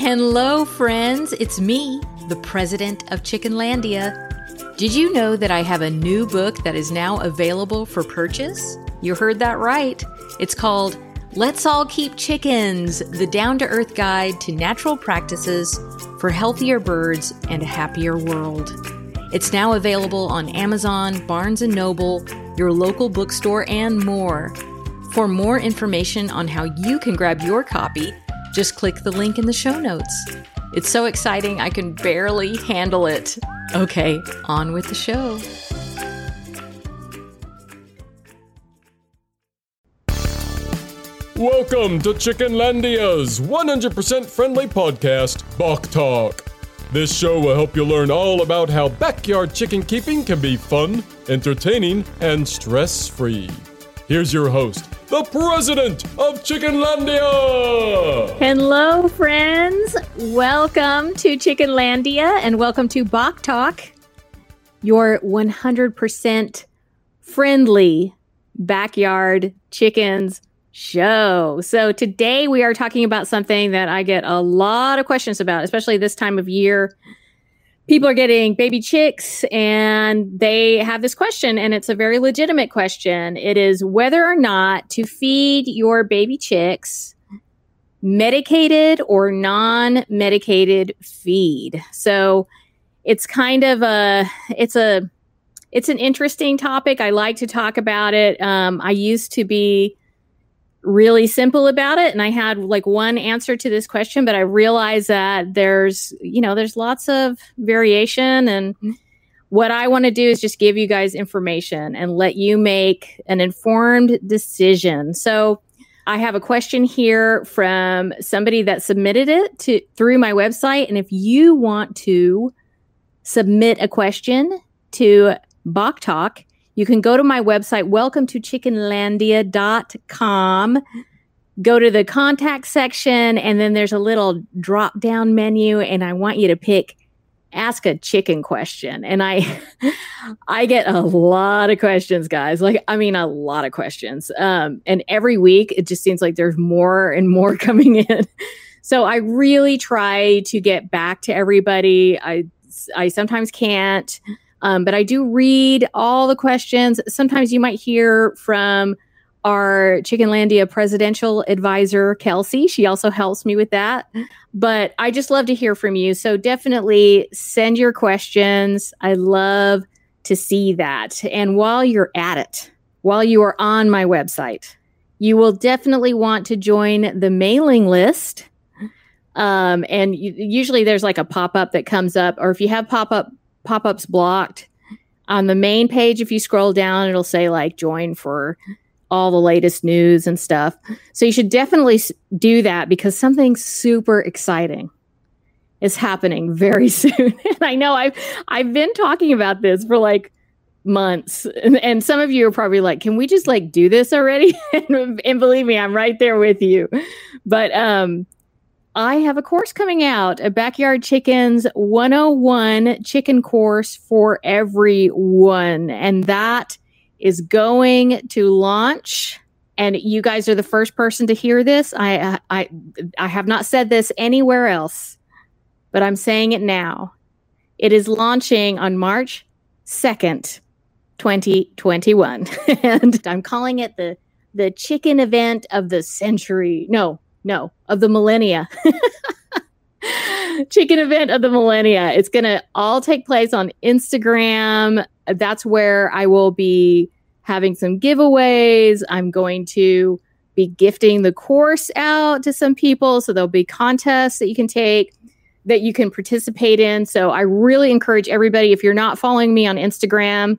Hello, friends. It's me, the president of Chickenlandia. Did you know that I have a new book that is now available for purchase? You heard that right. It's called Let's All Keep Chickens The Down to Earth Guide to Natural Practices for Healthier Birds and a Happier World. It's now available on Amazon, Barnes & Noble, your local bookstore, and more. For more information on how you can grab your copy, just click the link in the show notes. It's so exciting, I can barely handle it. Okay, on with the show. Welcome to Chickenlandia's 100% friendly podcast, Bok Talk. This show will help you learn all about how backyard chicken keeping can be fun, entertaining, and stress free. Here's your host, the president of Chickenlandia. Hello, friends. Welcome to Chickenlandia and welcome to Bok Talk, your 100% friendly backyard chickens show. So today we are talking about something that I get a lot of questions about, especially this time of year people are getting baby chicks and they have this question and it's a very legitimate question. It is whether or not to feed your baby chicks medicated or non-medicated feed. So it's kind of a it's a it's an interesting topic. I like to talk about it. Um, i used to be really simple about it. And i had like one answer to this question but i realized that there's you know there's lots of variation. And mm-hmm. what i want to do is just give you guys information and let you make an informed decision. So i have a question here from somebody that submitted it to through my website. And if you want to submit a question to bok talk you can go to my website, welcome to chickenlandia.com. Go to the contact section, and then there's a little drop down menu, and I want you to pick ask a chicken question. And i i get a lot of questions guys. Like i mean a lot of questions. Um and every week it just seems like there's more and more coming in. So i really try to get back to everybody. I i sometimes can't um, but I do read all the questions. Sometimes you might hear from our Chickenlandia presidential advisor, Kelsey. She also helps me with that. But I just love to hear from you. So definitely send your questions. I love to see that. And while you're at it, while you are on my website, you will definitely want to join the mailing list. Um, and you, usually there's like a pop up that comes up, or if you have pop up pop-ups blocked. On the main page if you scroll down it'll say like join for all the latest news and stuff. So you should definitely do that because something super exciting is happening very soon. And i know i've i've been talking about this for like months. And, and some of you are probably like can we just like do this already? And, and believe me i'm right there with you. But um I have a course coming out, a Backyard Chickens 101 chicken course for everyone. And that is going to launch. And you guys are the first person to hear this. I, I, I have not said this anywhere else, but I'm saying it now. It is launching on March 2nd, 2021. and I'm calling it the, the chicken event of the century. No, no, of the millennia. Chicken event of the millennia. It's going to all take place on Instagram. That's where I will be having some giveaways. I'm going to be gifting the course out to some people. So there'll be contests that you can take that you can participate in. So I really encourage everybody, if you're not following me on Instagram,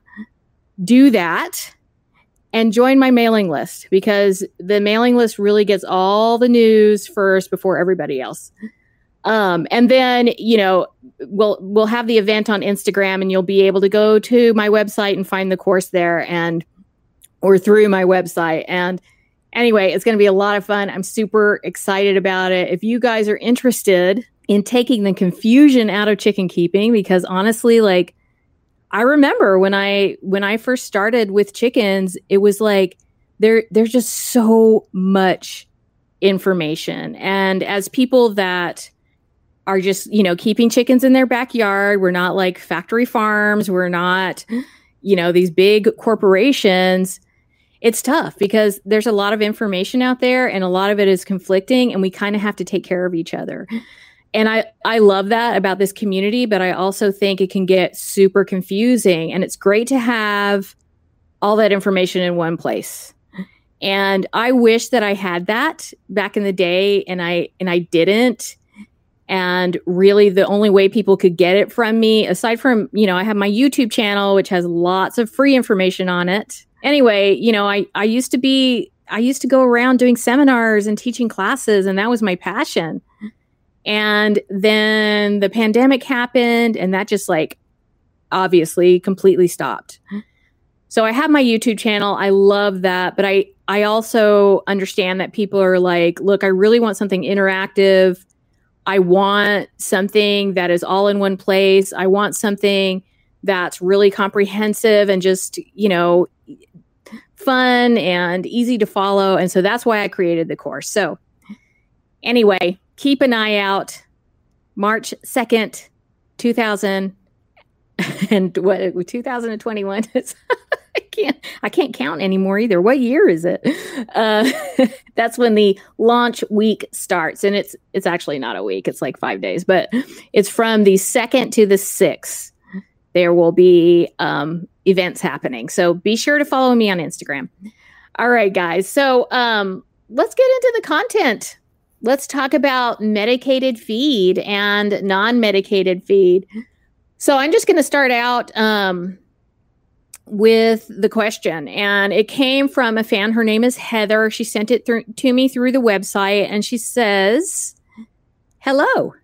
do that and join my mailing list because the mailing list really gets all the news first before everybody else. Um, and then you know we'll we'll have the event on Instagram, and you'll be able to go to my website and find the course there, and or through my website. And anyway, it's going to be a lot of fun. I'm super excited about it. If you guys are interested in taking the confusion out of chicken keeping, because honestly, like I remember when I when I first started with chickens, it was like there there's just so much information. And as people that are just, you know, keeping chickens in their backyard. We're not like factory farms. We're not, you know, these big corporations. It's tough because there's a lot of information out there and a lot of it is conflicting and we kind of have to take care of each other. And I I love that about this community, but I also think it can get super confusing and it's great to have all that information in one place. And I wish that I had that back in the day and I and I didn't. And really the only way people could get it from me aside from you know i have my youtube channel which has lots of free information on it. Anyway you know i i used to be i used to go around doing seminars and teaching classes and that was my passion and then the pandemic happened and that just like obviously completely stopped so i have my youtube channel i love that but i i also understand that people are like look i really want something interactive I want something that is all in one place. I want something that's really comprehensive and just, you know, fun and easy to follow. And so that's why I created the course. So, anyway, keep an eye out. March 2nd, 2000 and what 2021 I can't I can't count anymore either. What year is it? Uh, that's when the launch week starts, and it's it's actually not a week; it's like five days, but it's from the second to the sixth. There will be um, events happening, so be sure to follow me on Instagram. All right, guys. So um, let's get into the content. Let's talk about medicated feed and non-medicated feed. So I'm just going to start out. Um, with the question and it came from a fan. Her name is heather. She sent it th- to me through the website and she says hello.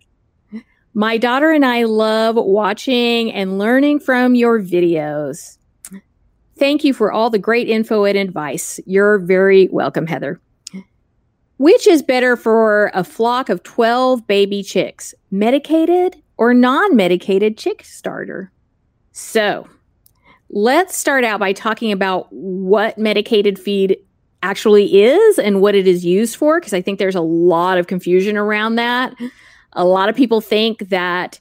My daughter and i love watching and learning from your videos. Thank you for all the great info and advice. You're very welcome heather which is better for a flock of 12 baby chicks medicated or non-medicated chick starter so Let's start out by talking about what medicated feed actually is and what it is used for, because I think there's a lot of confusion around that. A lot of people think that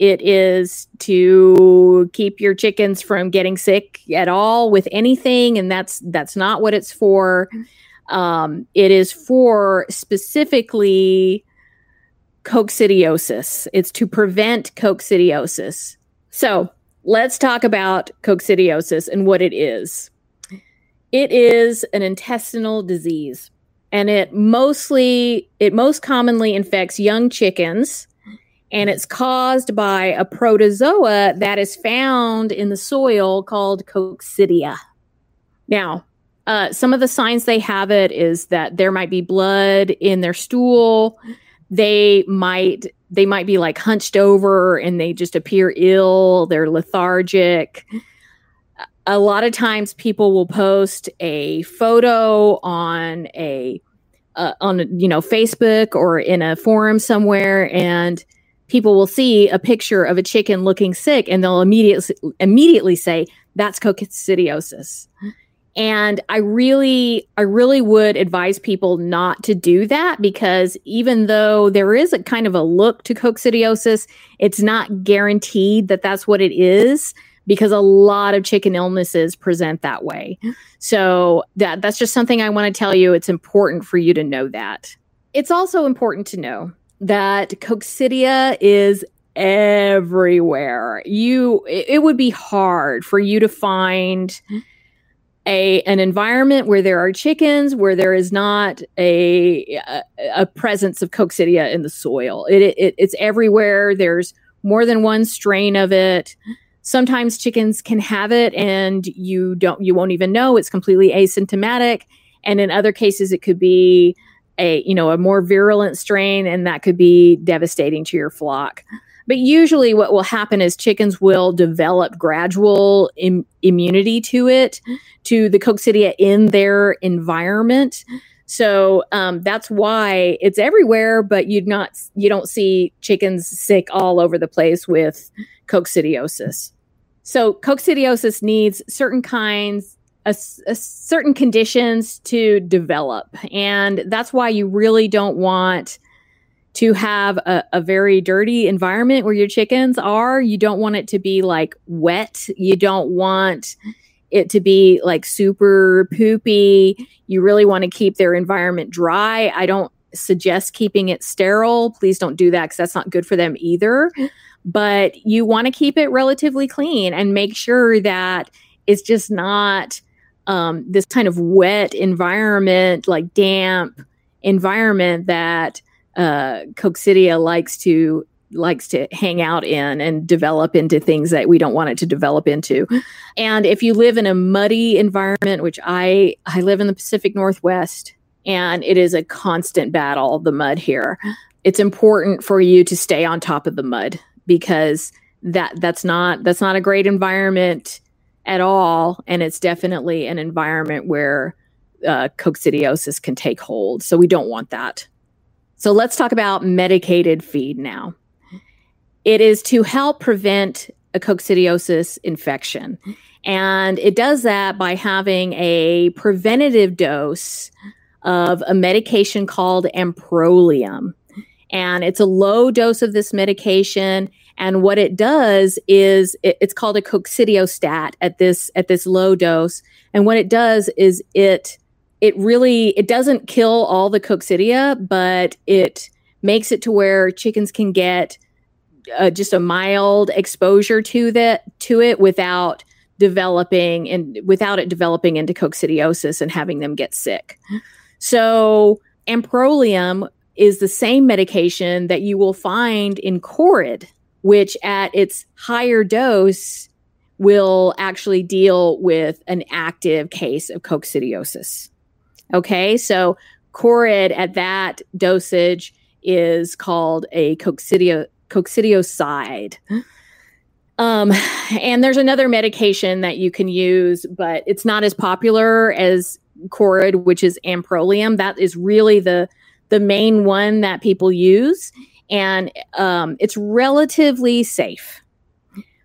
it is to keep your chickens from getting sick at all with anything, and that's that's not what it's for. Um, it is for specifically coccidiosis. It's to prevent coccidiosis. So let's talk about coccidiosis and what it is. It is an intestinal disease and it mostly it most commonly infects young chickens and it's caused by a protozoa that is found in the soil called coccidia. Now, uh, some of the signs they have it is that there might be blood in their stool. They might they might be like hunched over and they just appear ill, they're lethargic. A lot of times people will post a photo on a uh, on you know Facebook or in a forum somewhere and people will see a picture of a chicken looking sick and they'll immediately immediately say that's coccidiosis. And I really, I really would advise people not to do that because even though there is a kind of a look to coccidiosis, it's not guaranteed that that's what it is because a lot of chicken illnesses present that way. So that that's just something I want to tell you. It's important for you to know that. It's also important to know that coccidia is everywhere. You it would be hard for you to find a an environment where there are chickens, where there is not a a, a presence of coccidia in the soil. It, it it's everywhere. There's more than one strain of it. Sometimes chickens can have it and you don't you won't even know it's completely asymptomatic. And in other cases it could be a you know a more virulent strain and that could be devastating to your flock. But usually, what will happen is chickens will develop gradual Im- immunity to it, to the coccidia in their environment. So um, that's why it's everywhere, but you'd not you don't see chickens sick all over the place with coccidiosis. So coccidiosis needs certain kinds, a, a certain conditions to develop, and that's why you really don't want to have a, a, very dirty environment where your chickens are. You don't want it to be like wet. You don't want it to be like super poopy. You really want to keep their environment dry. I don't suggest keeping it sterile. Please don't do that because that's not good for them either. But you want to keep it relatively clean and make sure that it's just not um, this kind of wet environment, like damp environment that uh, likes to likes to hang out in and develop into things that we don't want it to develop into. And if you live in a muddy environment, which I I live in the Pacific Northwest, and it is a constant battle the mud here. It's important for you to stay on top of the mud because that that's not that's not a great environment at all, and it's definitely an environment where uh, coccidiosis can take hold. So we don't want that. So let's talk about medicated feed now. It is to help prevent a coccidiosis infection. And it does that by having a preventative dose of a medication called amprolium. And it's a low dose of this medication. And what it does is it, it's called a coccidiostat at this at this low dose. And what it does is it it really it doesn't kill all the coccidia, but it makes it to where chickens can get uh, just a mild exposure to that to it without developing and without it developing into coccidiosis and having them get sick. So amprolium is the same medication that you will find in Corid, which at its higher dose will actually deal with an active case of coccidiosis. Okay, so Corid at that dosage is called a coccidio- coccidiocide. Um, and there's another medication that you can use, but it's not as popular as Corid, which is amprolium. That is really the the main one that people use, and um, it's relatively safe.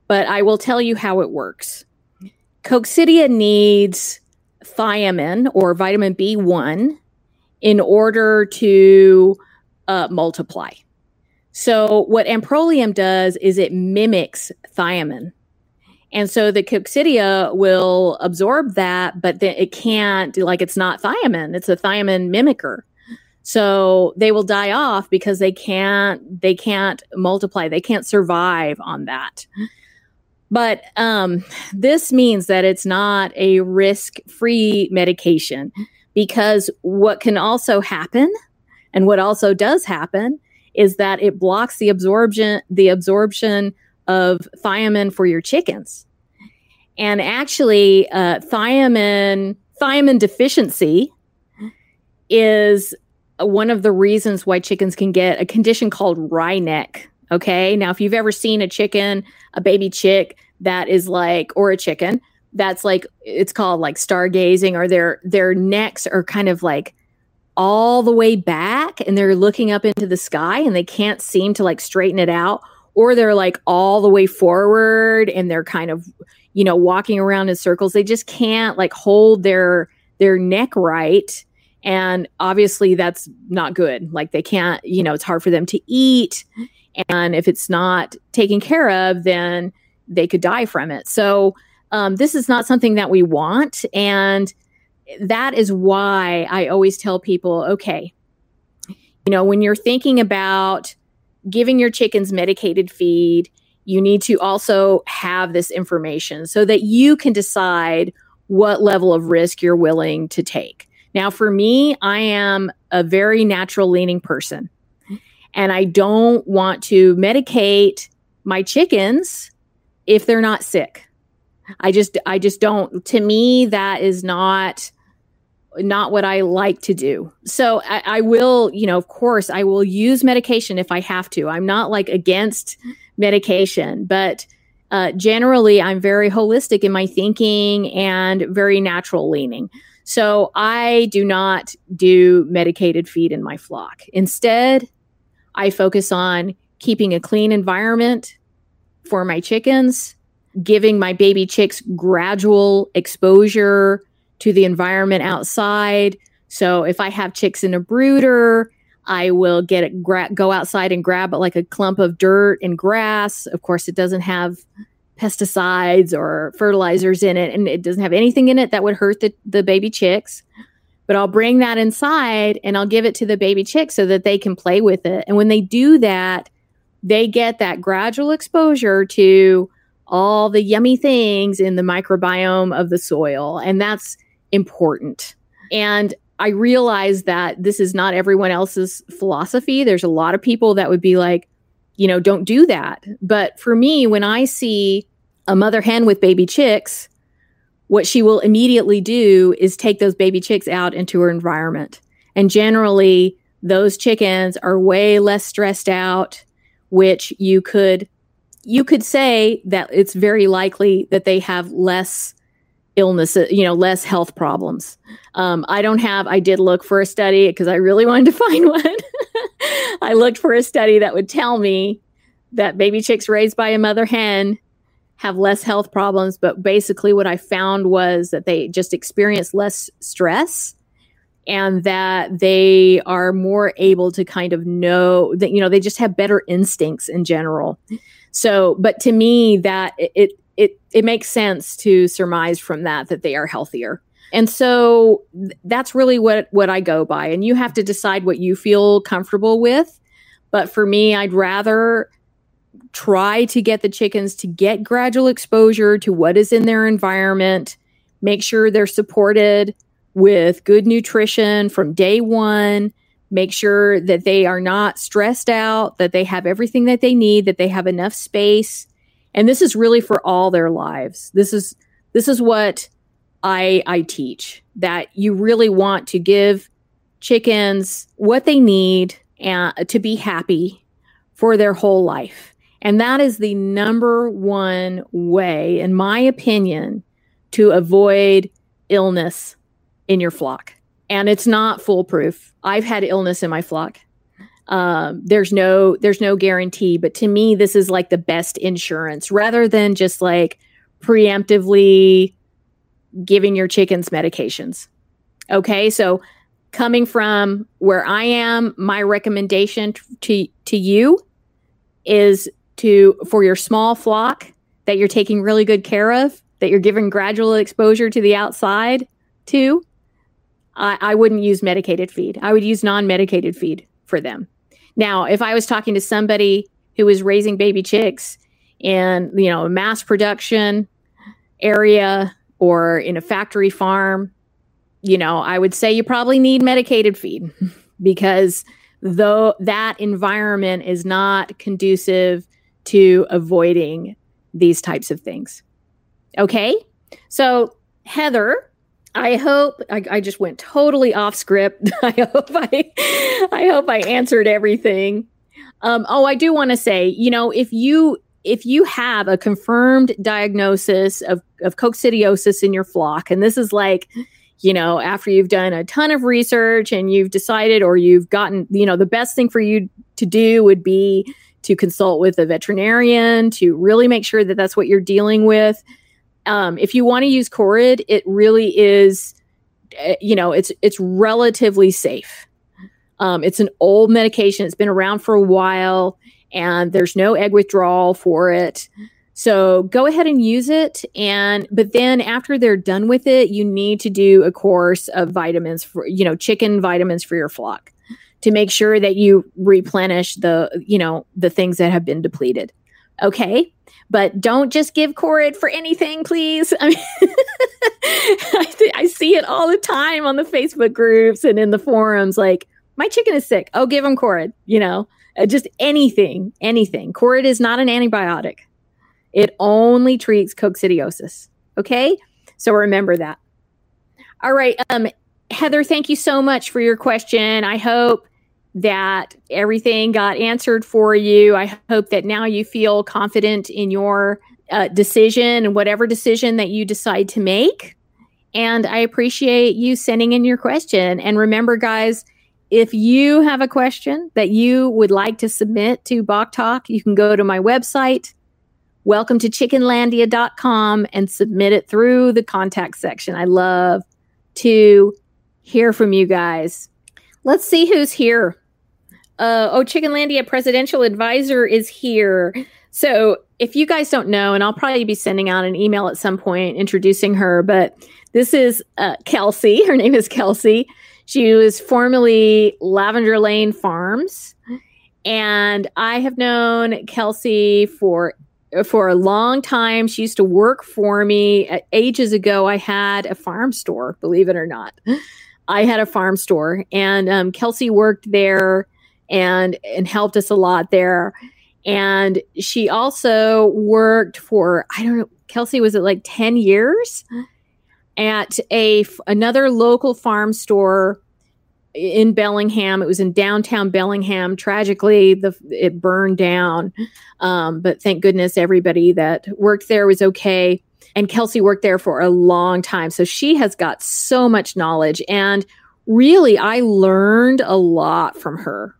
But I will tell you how it works. Coccidia needs thiamine or vitamin B1 in order to uh, multiply. So, what amprolium does is it mimics thiamine. And so the coccidia will absorb that, but then it can't, like it's not thiamine, it's a thiamine mimicker. So they will die off because they can't they can't multiply, they can't survive on that. But um, this means that it's not a risk free medication because what can also happen, and what also does happen, is that it blocks the absorption the absorption of thiamine for your chickens. And actually, uh, thiamine thiamine deficiency is one of the reasons why chickens can get a condition called wry neck. Okay. Now, if you've ever seen a chicken, a baby chick that is like, or a chicken that's like, it's called like stargazing, or their their necks are kind of like all the way back, and they're looking up into the sky, and they can't seem to like straighten it out, or they're like all the way forward, and they're kind of, you know, walking around in circles. They just can't like hold their their neck right and obviously that's not good like they can't you know it's hard for them to eat and if it's not taken care of then they could die from it. So um, this is not something that we want. And that is why I always tell people okay, you know, when you're thinking about giving your chickens medicated feed, you need to also have this information so that you can decide what level of risk you're willing to take. Now, for me, I am a very natural leaning person, and I don't want to medicate my chickens if they're not sick. I just I just don't to me that is not not what I like to do. So I, I, will, you know, of course, I will use medication if I have to. I'm not like against medication, but uh, generally, I'm very holistic in my thinking and very natural leaning. So I do not do medicated feed in my flock. Instead, I focus on keeping a clean environment, for my chickens, giving my baby chicks gradual exposure to the environment outside. So if I have chicks in a brooder, I will get it, gra- go outside and grab like a clump of dirt and grass. Of course, it doesn't have pesticides or fertilizers in it, and it doesn't have anything in it that would hurt the, the baby chicks. But I'll bring that inside and I'll give it to the baby chicks so that they can play with it. And when they do that, they get that gradual exposure to all the yummy things in the microbiome of the soil. And that's important. And I realize that this is not everyone else's philosophy. There's a lot of people that would be like, you know, don't do that. But for me, when I see a mother hen with baby chicks, what she will immediately do is take those baby chicks out into her environment. And generally, those chickens are way less stressed out, which you could you could say that it's very likely that they have less illnesses, you know, less health problems. Um, I don't have, I did look for a study because I really wanted to find one. I looked for a study that would tell me that baby chicks raised by a mother hen have less health problems. But basically, what I found was that they just experience less stress and that they are more able to kind of know that, you know, they just have better instincts in general. So, but to me, that it, it it makes sense to surmise from that that they are healthier. And so th- that's really what what I go by and you have to decide what you feel comfortable with. But for me, I'd rather try to get the chickens to get gradual exposure to what is in their environment, make sure they're supported with good nutrition from day 1, make sure that they are not stressed out, that they have everything that they need, that they have enough space. And this is really for all their lives. This is this is what i i teach that you really want to give chickens what they need and to be happy for their whole life and that is the number one way in my opinion to avoid illness in your flock. And it's not foolproof. I've had illness in my flock. Um, there's no there's no guarantee but to me this is like the best insurance rather than just like preemptively giving your chickens medications. Okay so coming from where i am my recommendation to to you is to for your small flock that you're taking really good care of that you're giving gradual exposure to the outside to I, I wouldn't use medicated feed. I would use non-medicated feed for them. Now, if I was talking to somebody who was raising baby chicks in, you know, a mass production area or in a factory farm, you know, I would say you probably need medicated feed because though that environment is not conducive to avoiding these types of things. Okay? So, Heather, I hope I, I, just went totally off script. I hope I, I hope I answered everything. Um, oh, I do want to say, you know, if you if you have a confirmed diagnosis of of coccidiosis in your flock, and this is like, you know, after you've done a ton of research and you've decided, or you've gotten, you know, the best thing for you to do would be to consult with a veterinarian to really make sure that that's what you're dealing with um, if you want to use Corid, it really is, uh, you know, it's it's relatively safe. Um, it's an old medication; it's been around for a while, and there's no egg withdrawal for it. So go ahead and use it. And but then after they're done with it, you need to do a course of vitamins for you know chicken vitamins for your flock to make sure that you replenish the you know the things that have been depleted. Okay. But don't just give Corid for anything, please. I, mean, I, th- I see it all the time on the Facebook groups and in the forums. Like, my chicken is sick. Oh, give him Corid. You know, uh, just anything, anything. Corid is not an antibiotic. It only treats coccidiosis. Okay, so remember that. All right, um, Heather, thank you so much for your question. I hope that everything got answered for you. I hope that now you feel confident in your uh, decision and whatever decision that you decide to make. And I appreciate you sending in your question. And remember, guys, if you have a question that you would like to submit to Bok Talk, you can go to my website, welcome to chickenlandia.com, and submit it through the contact section. I love to hear from you guys. Let's see who's here uh, oh, Chickenlandia presidential advisor is here. So if you guys don't know, and I'll probably be sending out an email at some point introducing her, but this is uh, Kelsey. Her name is Kelsey. She was formerly Lavender Lane Farms. And I have known Kelsey for for a long time. She used to work for me. Ages ago, I had a farm store, believe it or not. I had a farm store, and um, Kelsey worked there and and helped us a lot there. And she also worked for I don't know. Kelsey was it like ten years at a another local farm store in Bellingham. It was in downtown Bellingham. Tragically, the it burned down, um, but thank goodness everybody that worked there was okay. And Kelsey worked there for a long time, so she has got so much knowledge. And really, I learned a lot from her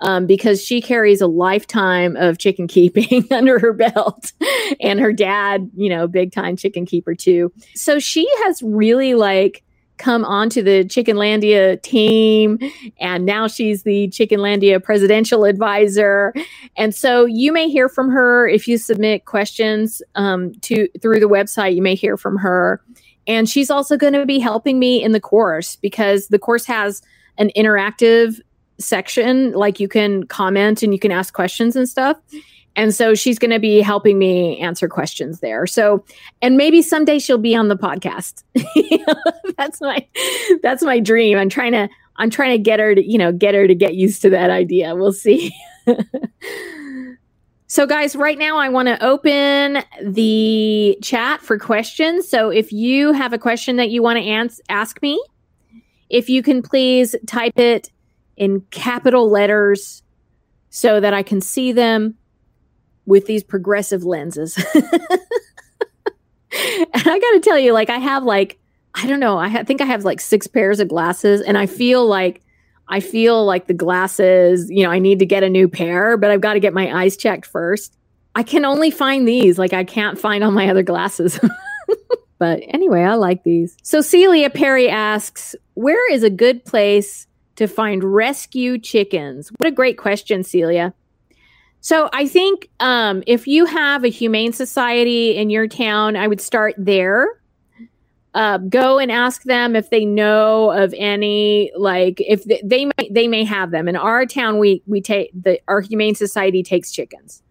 um, because she carries a lifetime of chicken keeping under her belt, and her dad, you know, big time chicken keeper too. So she has really like come onto the Chickenlandia team, and now she's the Chickenlandia presidential advisor. And so you may hear from her if you submit questions um, to through the website. You may hear from her, and she's also going to be helping me in the course because the course has an interactive section like you can comment and you can ask questions and stuff and so she's going to be helping me answer questions there. So, and maybe someday she'll be on the podcast. that's my that's my dream. I'm trying to I'm trying to get her to, you know, get her to get used to that idea. We'll see. so guys, right now I want to open the chat for questions. So if you have a question that you want to ans- ask me, if you can please type it in capital letters so that I can see them with these progressive lenses. and I got to tell you, like, I have like, I don't know, I ha- think I have like six pairs of glasses, and I feel like, I feel like the glasses, you know, I need to get a new pair, but I've got to get my eyes checked first. I can only find these, like, I can't find all my other glasses. but anyway, I like these. So Celia Perry asks, Where is a good place to find rescue chickens? What a great question, Celia. So I think um, if you have a humane society in your town, I would start there. Uh, go and ask them if they know of any like if they, they may they may have them in our town we we take the our humane society takes chickens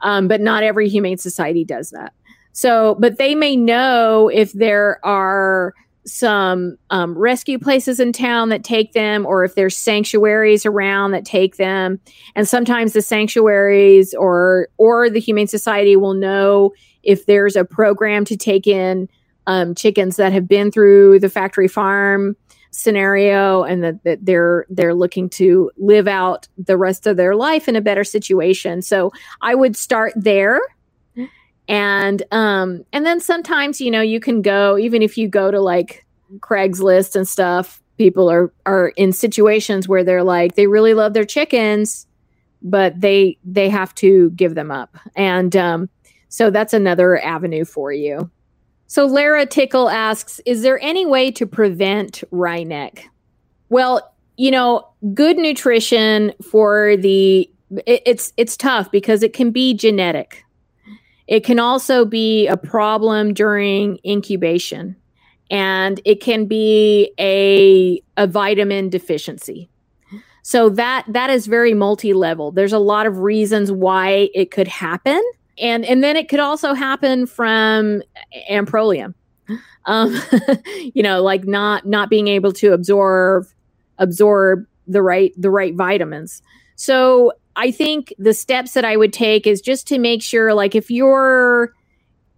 um, but not every humane society does that so but they may know if there are some um, rescue places in town that take them, or if there's sanctuaries around that take them. And sometimes the sanctuaries or or the Humane Society will know if there's a program to take in um, chickens that have been through the factory farm scenario and that, that they're they're looking to live out the rest of their life in a better situation. So I would start there and um and then sometimes you know you can go even if you go to like craigslist and stuff people are are in situations where they're like they really love their chickens but they they have to give them up. And um so that's another avenue for you. So lara tickle asks is there any way to prevent wryneck well you know good nutrition for the it, it's it's tough because it can be genetic it can also be a problem during incubation, and it can be a, a vitamin deficiency. So that that is very multi-level. There's a lot of reasons why it could happen, and and then it could also happen from amprolium. Um, you know, like not not being able to absorb absorb the right the right vitamins. So I think the steps that I would take is just to make sure like if you're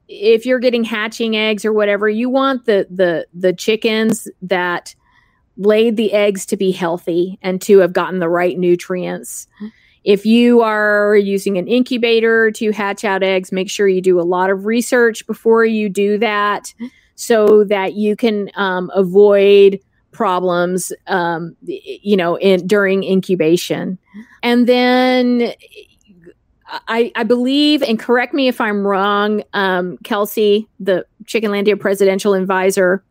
if you're getting hatching eggs or whatever, you want the the the chickens that laid the eggs to be healthy and to have gotten the right nutrients. If you are using an incubator to hatch out eggs, make sure you do a lot of research before you do that so that you can um, avoid problems um, you know in during incubation. And then I, I believe and correct me if i'm wrong um, kelsey the chickenlandia presidential advisor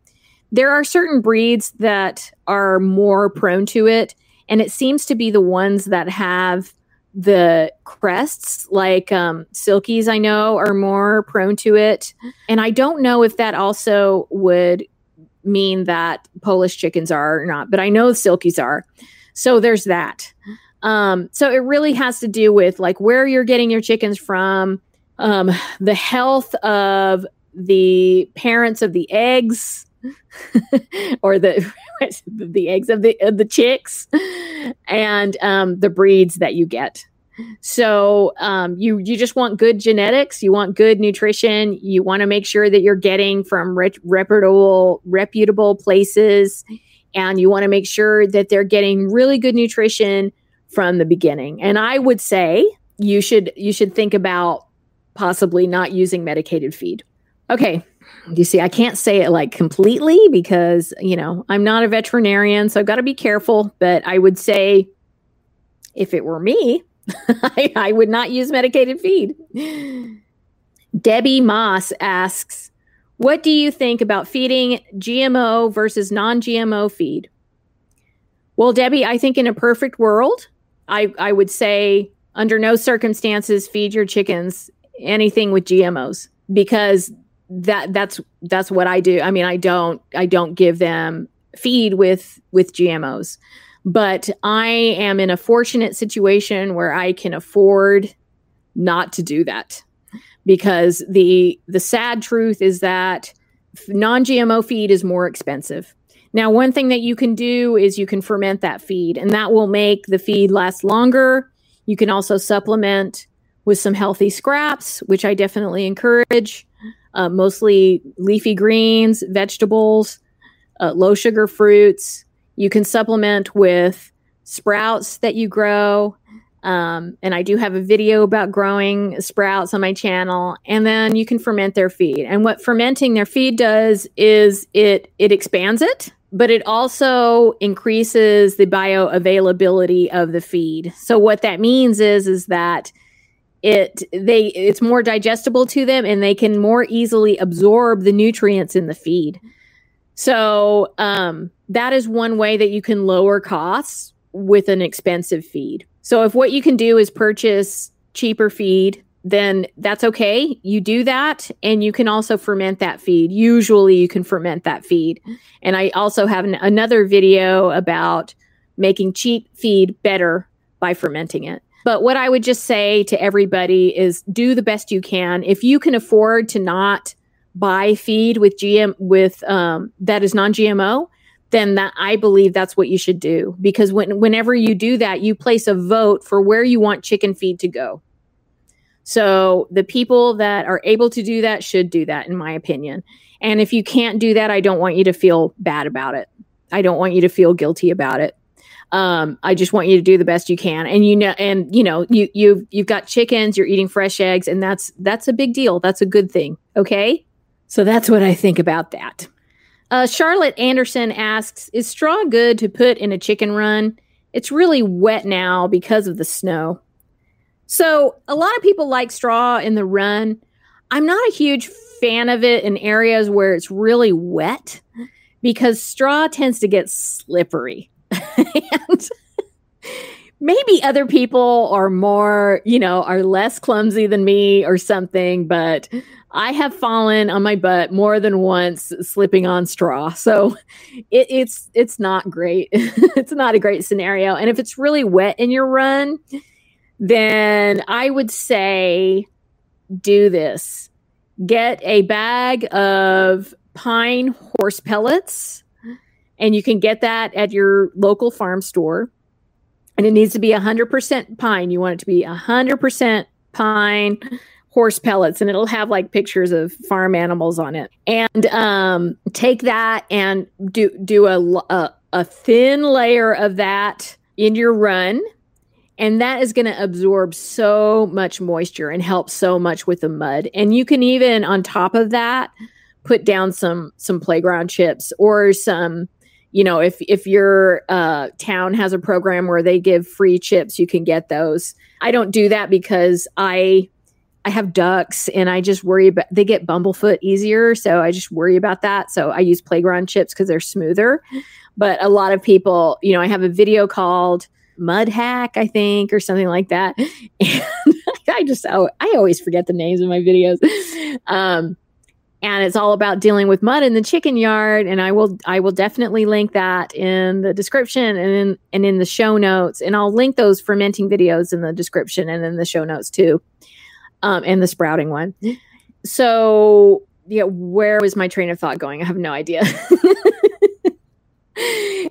there are certain breeds that are more prone to it and it seems to be the ones that have the crests like um, silkies i know are more prone to it. And i don't know if that also would mean that polish chickens are or not but i know silkies are so there's that um, so it really has to do with like where you're getting your chickens from um, the health of the parents of the eggs or the the eggs of the of the chicks and um, the breeds that you get. So um, you you just want good genetics, you want good nutrition, you want to make sure that you're getting from re- reputable reputable places, and you want to make sure that they're getting really good nutrition from the beginning. And I would say you should you should think about possibly not using medicated feed. Okay, you see, I can't say it like completely because, you know, I'm not a veterinarian, so I've got to be careful. But I would say if it were me, I, I would not use medicated feed. Debbie Moss asks, What do you think about feeding GMO versus non GMO feed? Well, Debbie, I think in a perfect world, I, I would say under no circumstances feed your chickens anything with GMOs because that that's that's what I do. I mean, I don't I don't give them feed with with GMOs. But I am in a fortunate situation where I can afford not to do that. Because the the sad truth is that non-GMO feed is more expensive. Now, one thing that you can do is you can ferment that feed and that will make the feed last longer. You can also supplement with some healthy scraps, which I definitely encourage uh, mostly leafy greens, vegetables, uh, low sugar fruits. You can supplement with sprouts that you grow. Um, and I do have a video about growing sprouts on my channel. And then you can ferment their feed. And what fermenting their feed does is it it expands it, but it also increases the bioavailability of the feed. So what that means is is that it they it's more digestible to them and they can more easily absorb the nutrients in the feed so um, that is one way that you can lower costs with an expensive feed. So if what you can do is purchase cheaper feed then that's okay. You do that and you can also ferment that feed. Usually you can ferment that feed. And i also have an, another video about making cheap feed better by fermenting it. But what I would just say to everybody is do the best you can. If you can afford to not buy feed with GM with um, that is non-GMO, then that I believe that's what you should do because when whenever you do that, you place a vote for where you want chicken feed to go. So the people that are able to do that should do that, in my opinion. And if you can't do that, I don't want you to feel bad about it. I don't want you to feel guilty about it um, I just want you to do the best you can. And you know, and you know, you you've you've got chickens, you're eating fresh eggs, and that's that's a big deal. That's a good thing. Okay. So that's what I think about that. Uh, Charlotte Anderson asks, is straw good to put in a chicken run? It's really wet now because of the snow. So a lot of people like straw in the run. I'm not a huge fan of it in areas where it's really wet because straw tends to get slippery. and maybe other people are more, you know, are less clumsy than me or something, but I have fallen on my butt more than once slipping on straw. So it, it's it's not great. it's not a great scenario. And if it's really wet in your run, then I would say do this. Get a bag of pine horse pellets and you can get that at your local farm store. And it needs to be 100% pine. You want it to be 100% pine horse pellets and it'll have like pictures of farm animals on it. And um, take that and do do a, a, a thin layer of that in your run and that is going to absorb so much moisture and help so much with the mud and you can even on top of that put down some some playground chips or some you know if if your uh, town has a program where they give free chips you can get those i don't do that because i I have ducks and I just worry about they get bumblefoot easier. So I just worry about that. So I use playground chips because they're smoother. But a lot of people, you know, I have a video called Mud Hack, I think, or something like that. And I just, oh, I always forget the names of my videos. Um, and it's all about dealing with mud in the chicken yard and i will i will definitely link that in the description and in and in the show notes and i'll link those fermenting videos in the description and in the show notes too um, and the sprouting one. So yeah where was my train of thought going? I have no idea.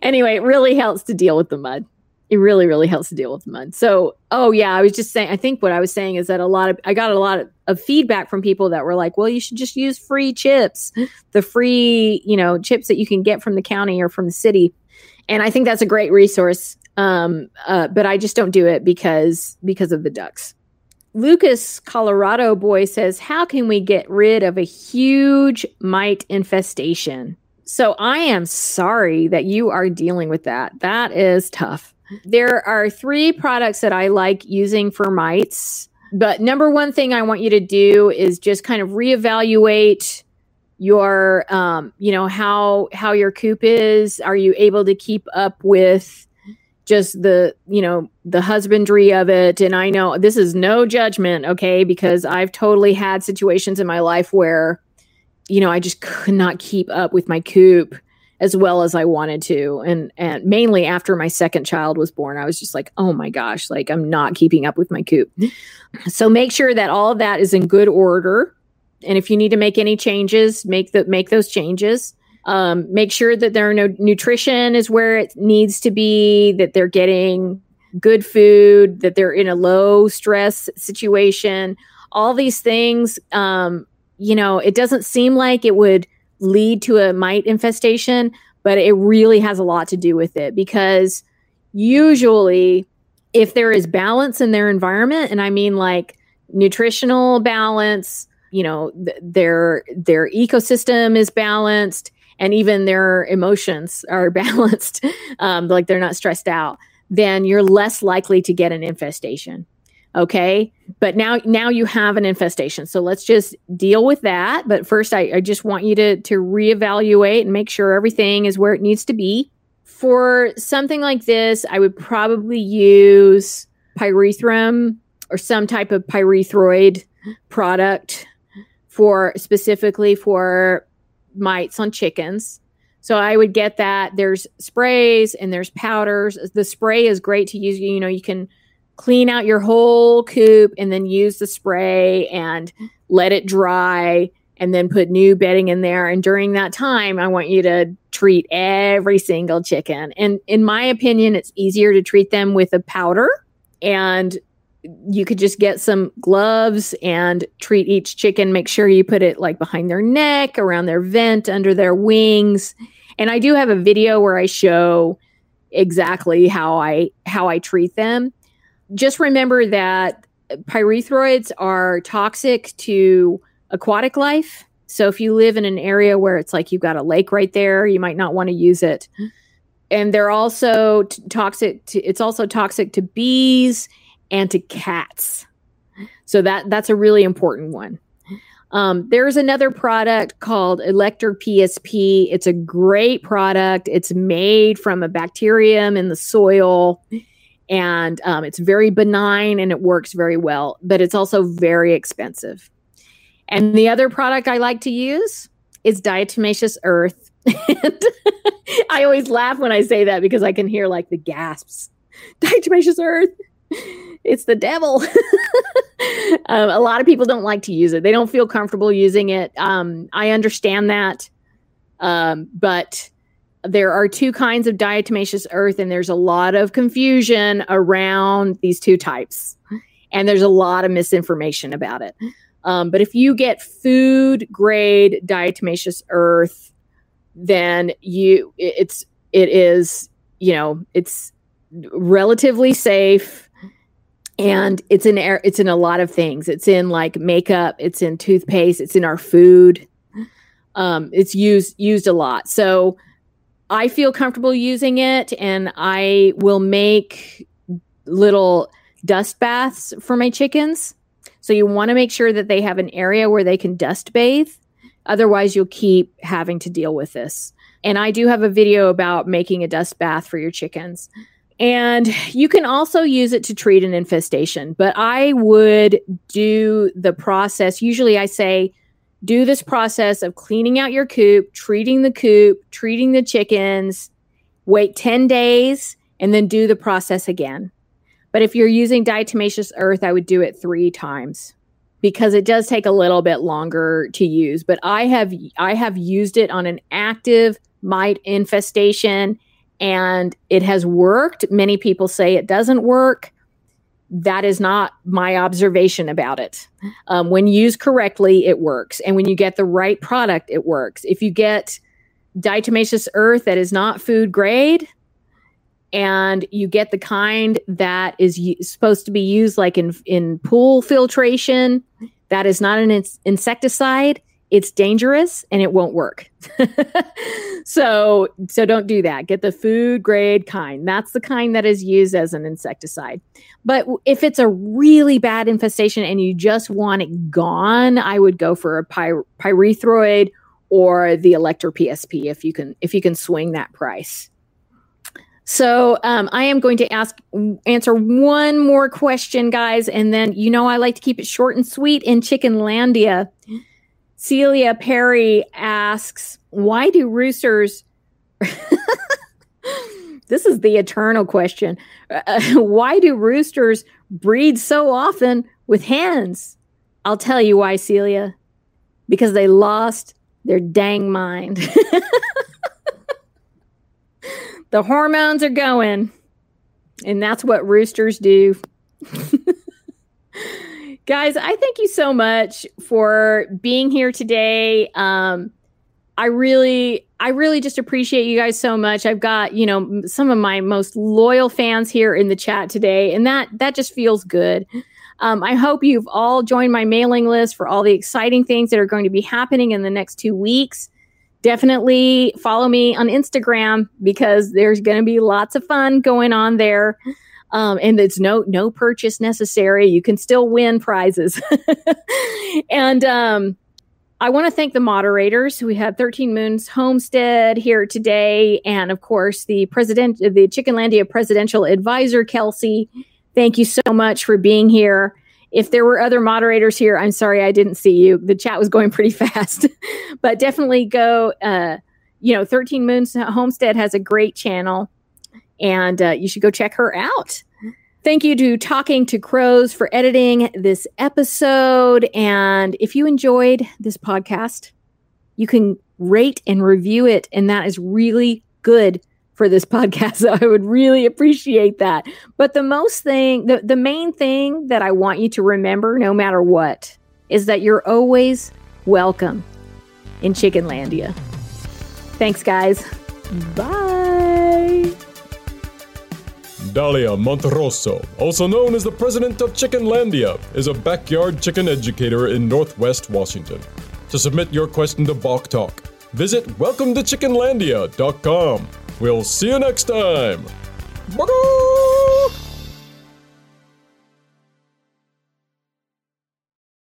Anyway it really helps to deal with the mud. It really really helps to deal with the mud. So oh yeah i was just saying i think what i was saying is that a lot of i got a lot of, of, feedback from people that were like well you should just use free chips the free you know chips that you can get from the county or from the city. And i think that's a great resource um, uh, but i just don't do it because because of the ducks lucas colorado boy says how can we get rid of a huge mite infestation so I am sorry that you are dealing with that. That is tough. There are three products that I like using for mites. But number one thing I want you to do is just kind of reevaluate your um, you know how how your coop is are you able to keep up with just the you know the husbandry of it and i know this is no judgment okay because i've totally had situations in my life where you know i just could not keep up with my coop as well as I wanted to. And and mainly after my second child was born, I was just like, oh my gosh, like I'm not keeping up with my coop. So make sure that all of that is in good order. And if you need to make any changes, make the make those changes. Um, make sure that their no nutrition is where it needs to be, that they're getting good food, that they're in a low stress situation. All these things, um, you know, it doesn't seem like it would lead to a mite infestation, but it really has a lot to do with it because usually if there is balance in their environment and I mean like nutritional balance, you know, th- their their ecosystem is balanced and even their emotions are balanced, um, like they're not stressed out, then you're less likely to get an infestation okay? But now now you have an infestation. So let's just deal with that. But first i, I just want you to to reevaluate and make sure everything is where it needs to be. For something like this i would probably use pyrethrum or some type of pyrethroid product for specifically for mites on chickens so I would get that. There's sprays and there's powders. The spray is great to use. You know, you can clean out your whole coop and then use the spray and let it dry and then put new bedding in there. And during that time, I want you to treat every single chicken. And in my opinion, it's easier to treat them with a powder. And you could just get some gloves and treat each chicken. Make sure you put it like behind their neck, around their vent, under their wings. And I do have a video where I show exactly how I how I treat them just remember that pyrethroids are toxic to aquatic life. So if you live in an area where it's like you've got a lake right there, you might not want to use it. And they're also t- toxic to it's also toxic to bees and to cats. So that that's a really important one. Um, there's another product called Elector PSP. It's a great product. It's made from a bacterium in the soil and um, it's very benign and it works very well, but it's also very expensive. And the other product I like to use is diatomaceous earth. I always laugh when I say that because I can hear like the gasps. Diatomaceous earth. It's the devil. um, a lot of people don't like to use it. They don't feel comfortable using it. Um, I understand that. Um, but there are two kinds of diatomaceous earth, and there's a lot of confusion around these two types. And there's a lot of misinformation about it. Um, but if you get food grade diatomaceous earth, then you it's it is you know it's relatively safe and it's in air it's in a lot of things it's in like makeup it's in toothpaste it's in our food um it's used used a lot so I feel comfortable using it and I will make little dust baths for my chickens So you want to make sure that they have an area where they can dust bathe. Otherwise, you'll keep having to deal with this. And I do have a video about making a dust bath for your chickens. And you can also use it to treat an infestation, but I would do the process. Usually, I say, do this process of cleaning out your coop, treating the coop, treating the chickens, wait 10 days, and then do the process again. But if you're using diatomaceous earth, I would do it three times because it does take a little bit longer to use. But I have I have used it on an active mite infestation and it has worked. Many people say it doesn't work. That is not my observation about it. Um, when used correctly, it works. And when you get the right product, it works. If you get diatomaceous earth that is not food grade, and you get the kind that is u- supposed to be used like in in pool filtration that is not an in- insecticide it's dangerous and it won't work. So so don't do that. Get the food grade kind. That's the kind that is used as an insecticide. But if it's a really bad infestation and you just want it gone i would go for a py- pyrethroid or the Elector PSP if you can if you can swing that price. So um, I am going to ask answer one more question, guys, and then you know I like to keep it short and sweet in Chickenlandia. Celia Perry asks, "Why do roosters?" this is the eternal question. Uh, why do roosters breed so often with hens? I'll tell you why, Celia. Because they lost their dang mind. the hormones are going. And that's what roosters do. Guys, I thank you so much for being here today. Um, I really, I really just appreciate you guys so much. I've got, you know, some of my most loyal fans here in the chat today, and that that just feels good. Um, I hope you've all joined my mailing list for all the exciting things that are going to be happening in the next two weeks definitely follow me on Instagram because there's going to be lots of fun going on there. Um, and it's no no purchase necessary. You can still win prizes. and um, I want to thank the moderators. We had 13 Moons Homestead here today, and of course the president, the Chickenlandia presidential advisor, Kelsey. Thank you so much for being here. If there were other moderators here, I'm sorry I didn't see you. The chat was going pretty fast, but definitely go. Uh, you know, 13 Moons Homestead has a great channel, and uh, you should go check her out. Thank you to Talking to Crows for editing this episode. And if you enjoyed this podcast, you can rate and review it. And that is really good for this podcast. So I would really appreciate that. But the most thing, the, the main thing that I want you to remember, no matter what, is that you're always welcome in Chickenlandia. Thanks, guys. Bye. Dalia Monterosso, also known as the president of Chickenlandia, is a backyard chicken educator in Northwest Washington. To submit your question to Bok Talk, visit welcometochickenlandia.com. We'll see you next time. Bye.